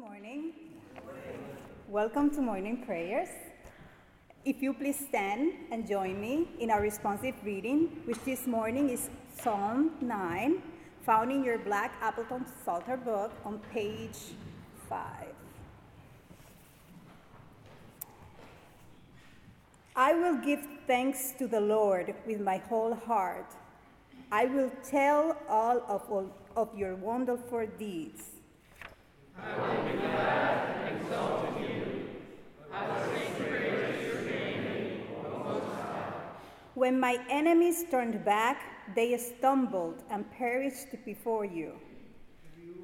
morning. Welcome to morning prayers. If you please stand and join me in our responsive reading, which this morning is Psalm 9, found in your Black Appleton Psalter book on page 5. I will give thanks to the Lord with my whole heart. I will tell all of, all of your wonderful deeds. When my enemies turned back, they stumbled and perished before you.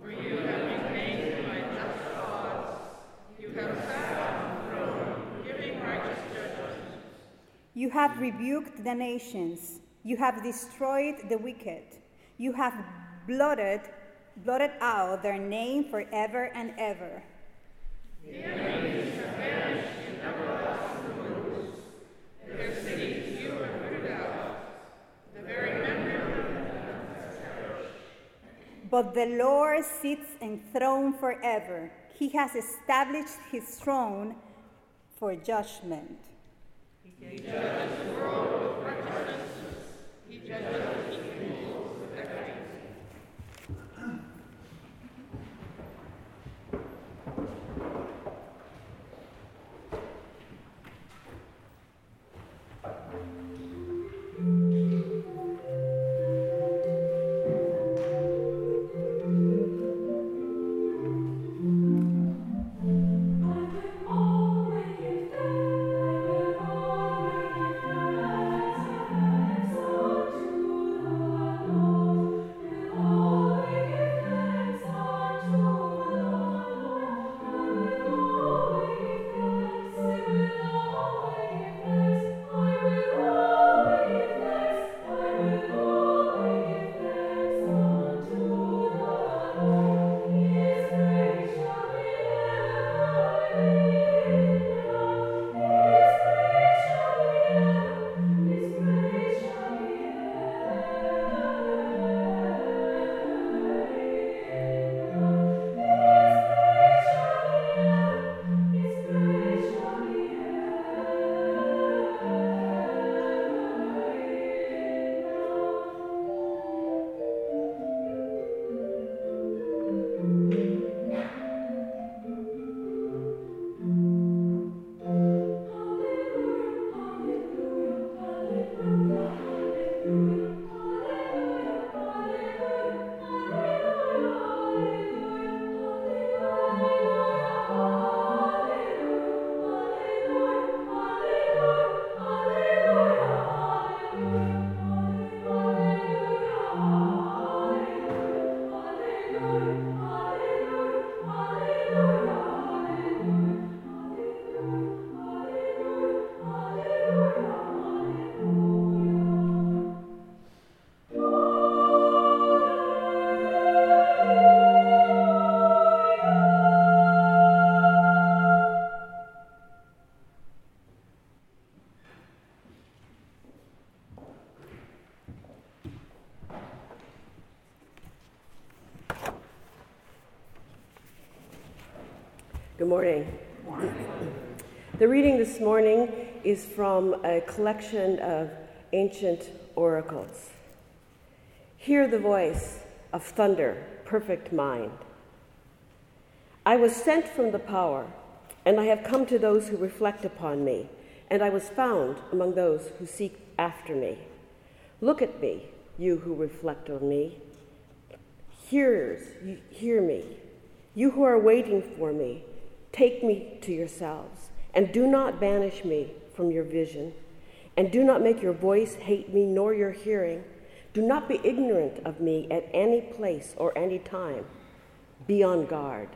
For you have maintained my just cause. You have sat on the throne, giving righteous judgments. You have rebuked the nations. You have destroyed the wicked. You have blotted, blotted out their name forever and ever. But the Lord sits enthroned forever. He has established his throne for judgment. Good morning. The reading this morning is from a collection of ancient oracles. Hear the voice of thunder, perfect mind. I was sent from the power, and I have come to those who reflect upon me, and I was found among those who seek after me. Look at me, you who reflect on me. Hearers, you hear me. You who are waiting for me, take me to yourselves, and do not banish me from your vision, and do not make your voice hate me nor your hearing. Do not be ignorant of me at any place or any time. Be on guard.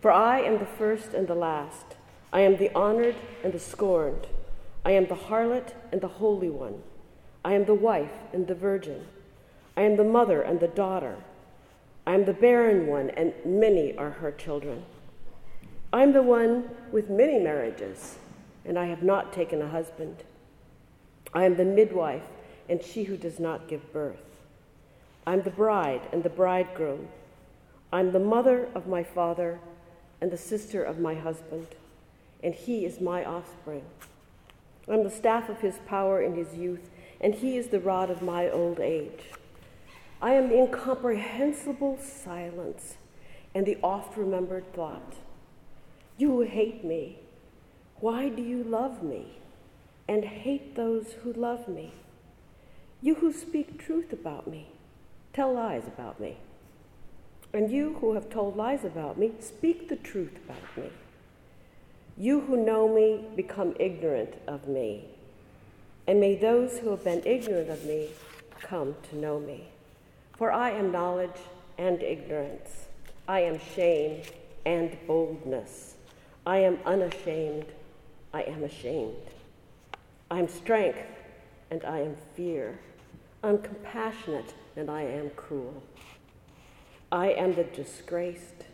For I am the first and the last. I am the honored and the scorned. I am the harlot and the holy one. I am the wife and the virgin. I am the mother and the daughter. I am the barren one, and many are her children. I am the one with many marriages, and I have not taken a husband. I am the midwife, and she who does not give birth. I am the bride and the bridegroom. I am the mother of my father and the sister of my husband, and he is my offspring. I'm the staff of his power in his youth, and he is the rod of my old age. I am the incomprehensible silence and the oft remembered thought. You hate me, why do you love me and hate those who love me? You who speak truth about me, tell lies about me. And you who have told lies about me, speak the truth about me. You who know me become ignorant of me. And may those who have been ignorant of me come to know me. For I am knowledge and ignorance. I am shame and boldness. I am unashamed. I am ashamed. I am strength and I am fear. I'm compassionate and I am cruel. I am the disgraced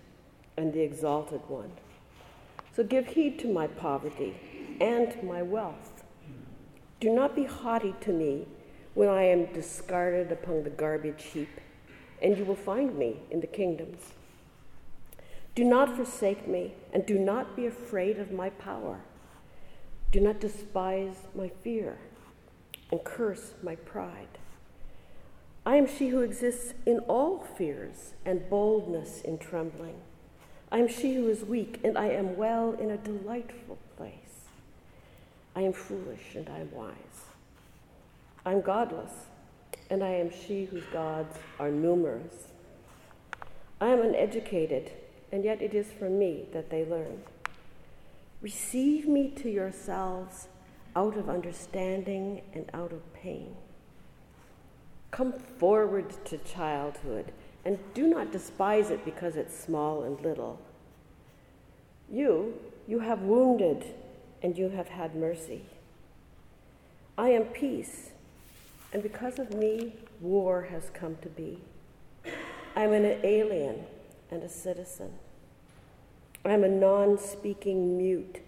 and the exalted one. So give heed to my poverty and my wealth. Do not be haughty to me when I am discarded upon the garbage heap, and you will find me in the kingdoms. Do not forsake me, and do not be afraid of my power. Do not despise my fear and curse my pride. I am she who exists in all fears and boldness in trembling. I am she who is weak, and I am well in a delightful place. I am foolish, and I am wise. I am godless, and I am she whose gods are numerous. I am uneducated, and yet it is from me that they learn. Receive me to yourselves out of understanding and out of pain. Come forward to childhood and do not despise it because it's small and little. You, you have wounded and you have had mercy. I am peace, and because of me, war has come to be. I am an alien and a citizen. I am a non speaking mute,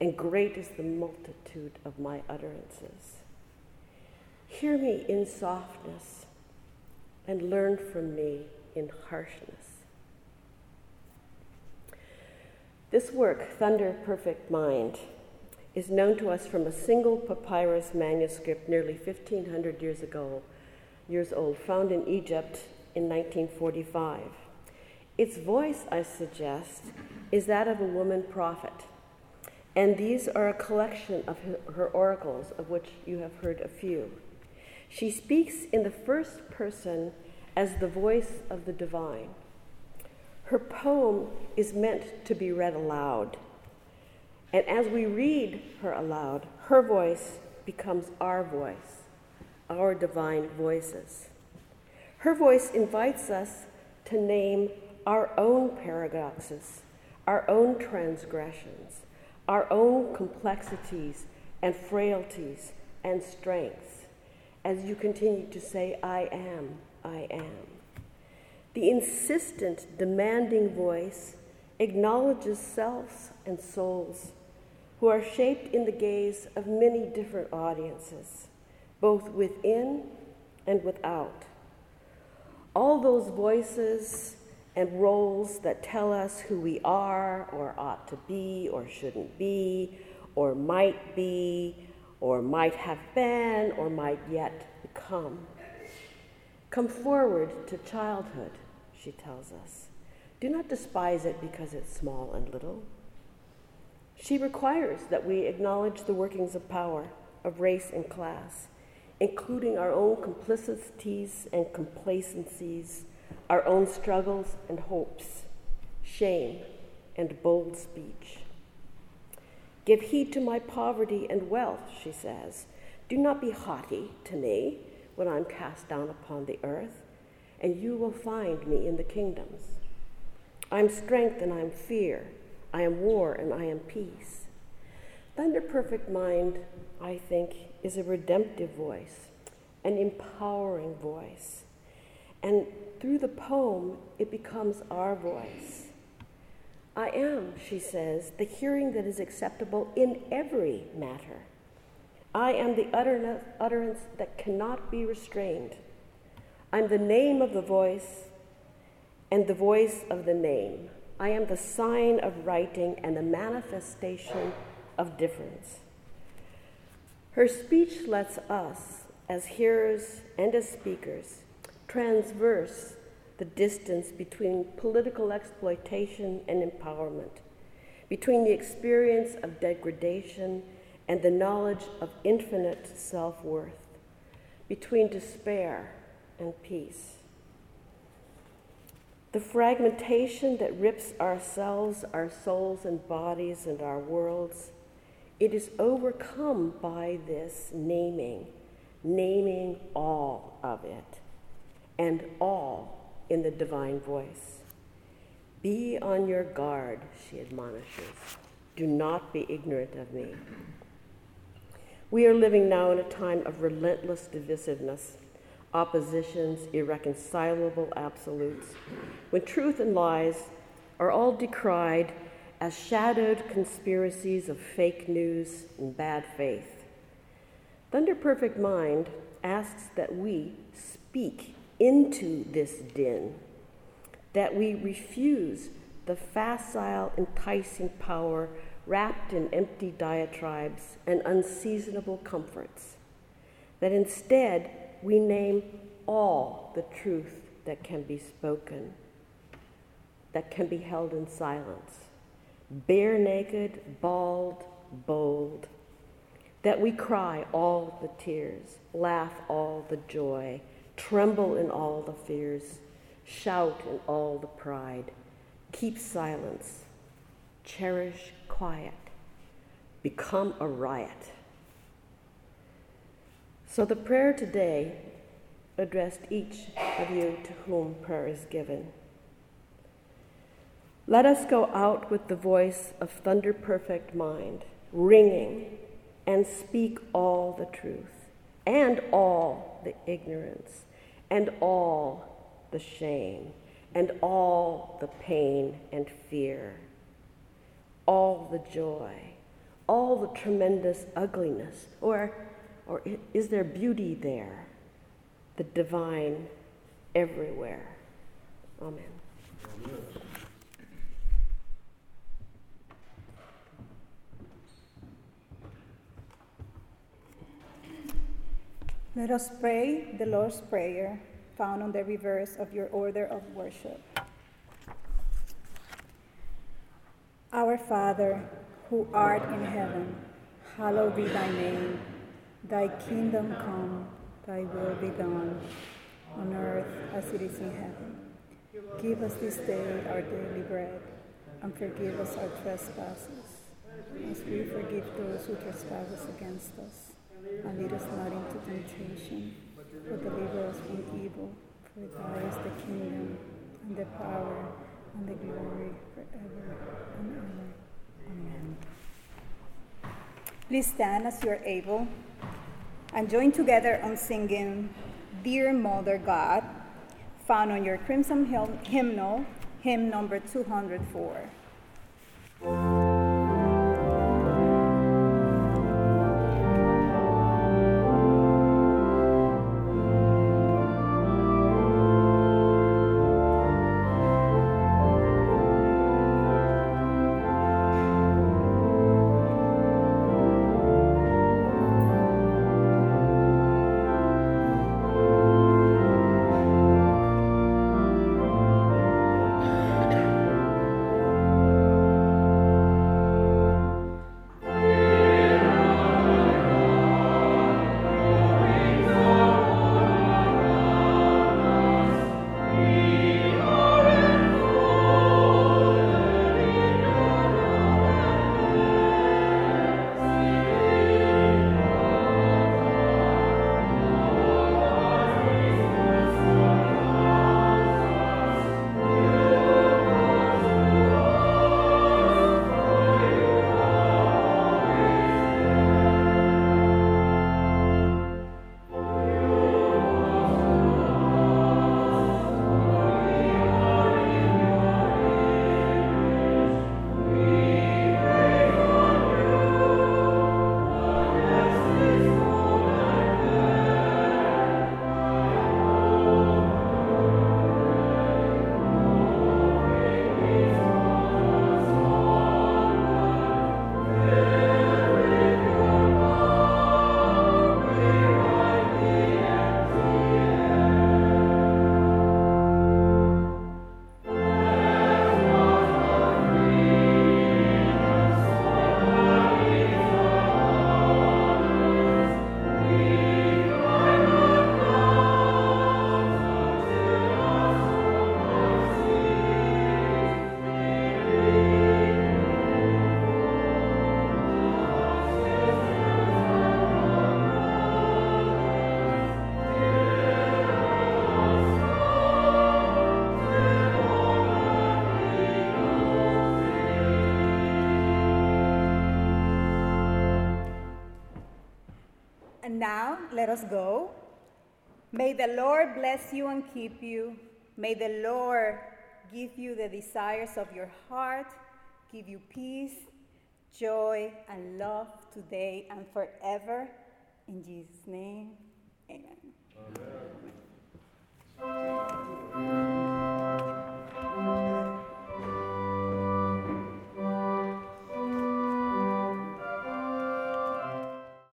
and great is the multitude of my utterances. Hear me in softness and learn from me in harshness. This work, Thunder Perfect Mind, is known to us from a single papyrus manuscript nearly 1500 years ago, years old, found in Egypt in 1945. Its voice, I suggest, is that of a woman prophet. And these are a collection of her oracles, of which you have heard a few. She speaks in the first person as the voice of the divine. Her poem is meant to be read aloud. And as we read her aloud, her voice becomes our voice, our divine voices. Her voice invites us to name our own paradoxes, our own transgressions, our own complexities and frailties and strengths as you continue to say, I am, I am. The insistent, demanding voice acknowledges selves and souls who are shaped in the gaze of many different audiences, both within and without. All those voices and roles that tell us who we are, or ought to be, or shouldn't be, or might be, or might have been, or might yet become. Come forward to childhood, she tells us. Do not despise it because it's small and little. She requires that we acknowledge the workings of power, of race and class, including our own complicities and complacencies, our own struggles and hopes, shame and bold speech. Give heed to my poverty and wealth, she says. Do not be haughty to me when I'm cast down upon the earth, and you will find me in the kingdoms. I am strength and I am fear. I am war and I am peace. Thunder Perfect Mind, I think, is a redemptive voice, an empowering voice. And through the poem, it becomes our voice. I am, she says, the hearing that is acceptable in every matter. I am the utterance that cannot be restrained. I'm the name of the voice and the voice of the name. I am the sign of writing and the manifestation of difference. Her speech lets us, as hearers and as speakers, transverse the distance between political exploitation and empowerment, between the experience of degradation and the knowledge of infinite self worth, between despair and peace. The fragmentation that rips ourselves, our souls and bodies, and our worlds, it is overcome by this naming, naming all of it, and all in the divine voice. Be on your guard, she admonishes. Do not be ignorant of me. We are living now in a time of relentless divisiveness, oppositions, irreconcilable absolutes, when truth and lies are all decried as shadowed conspiracies of fake news and bad faith. Thunder Perfect Mind asks that we speak into this din, that we refuse the facile, enticing power wrapped in empty diatribes and unseasonable comforts, that instead we name all the truth that can be spoken, that can be held in silence, bare naked, bald, bold, that we cry all the tears, laugh all the joy, Tremble in all the fears, shout in all the pride, keep silence, cherish quiet, become a riot. So the prayer today addressed each of you to whom prayer is given. Let us go out with the voice of thunder perfect mind, ringing, and speak all the truth and all the ignorance and all the shame, and all the pain and fear, all the joy, all the tremendous ugliness, or, or is there beauty there? The divine everywhere. Amen. Amen. Let us pray the Lord's Prayer found on the reverse of your order of worship. Our Father, who art in heaven, hallowed be thy name. Thy kingdom come, thy will be done, on earth as it is in heaven. Give us this day our daily bread, and forgive us our trespasses, as we forgive those who trespass against us and lead us not into temptation, but deliver us from evil. For thine is the kingdom, and the power, and the glory forever and ever. Amen. Please stand as you are able and join together on singing Dear Mother God, found on your Crimson hymnal, hymn number 204. And now let us go. May the Lord bless you and keep you. May the Lord give you the desires of your heart, give you peace, joy, and love today and forever. In Jesus' name, amen. amen.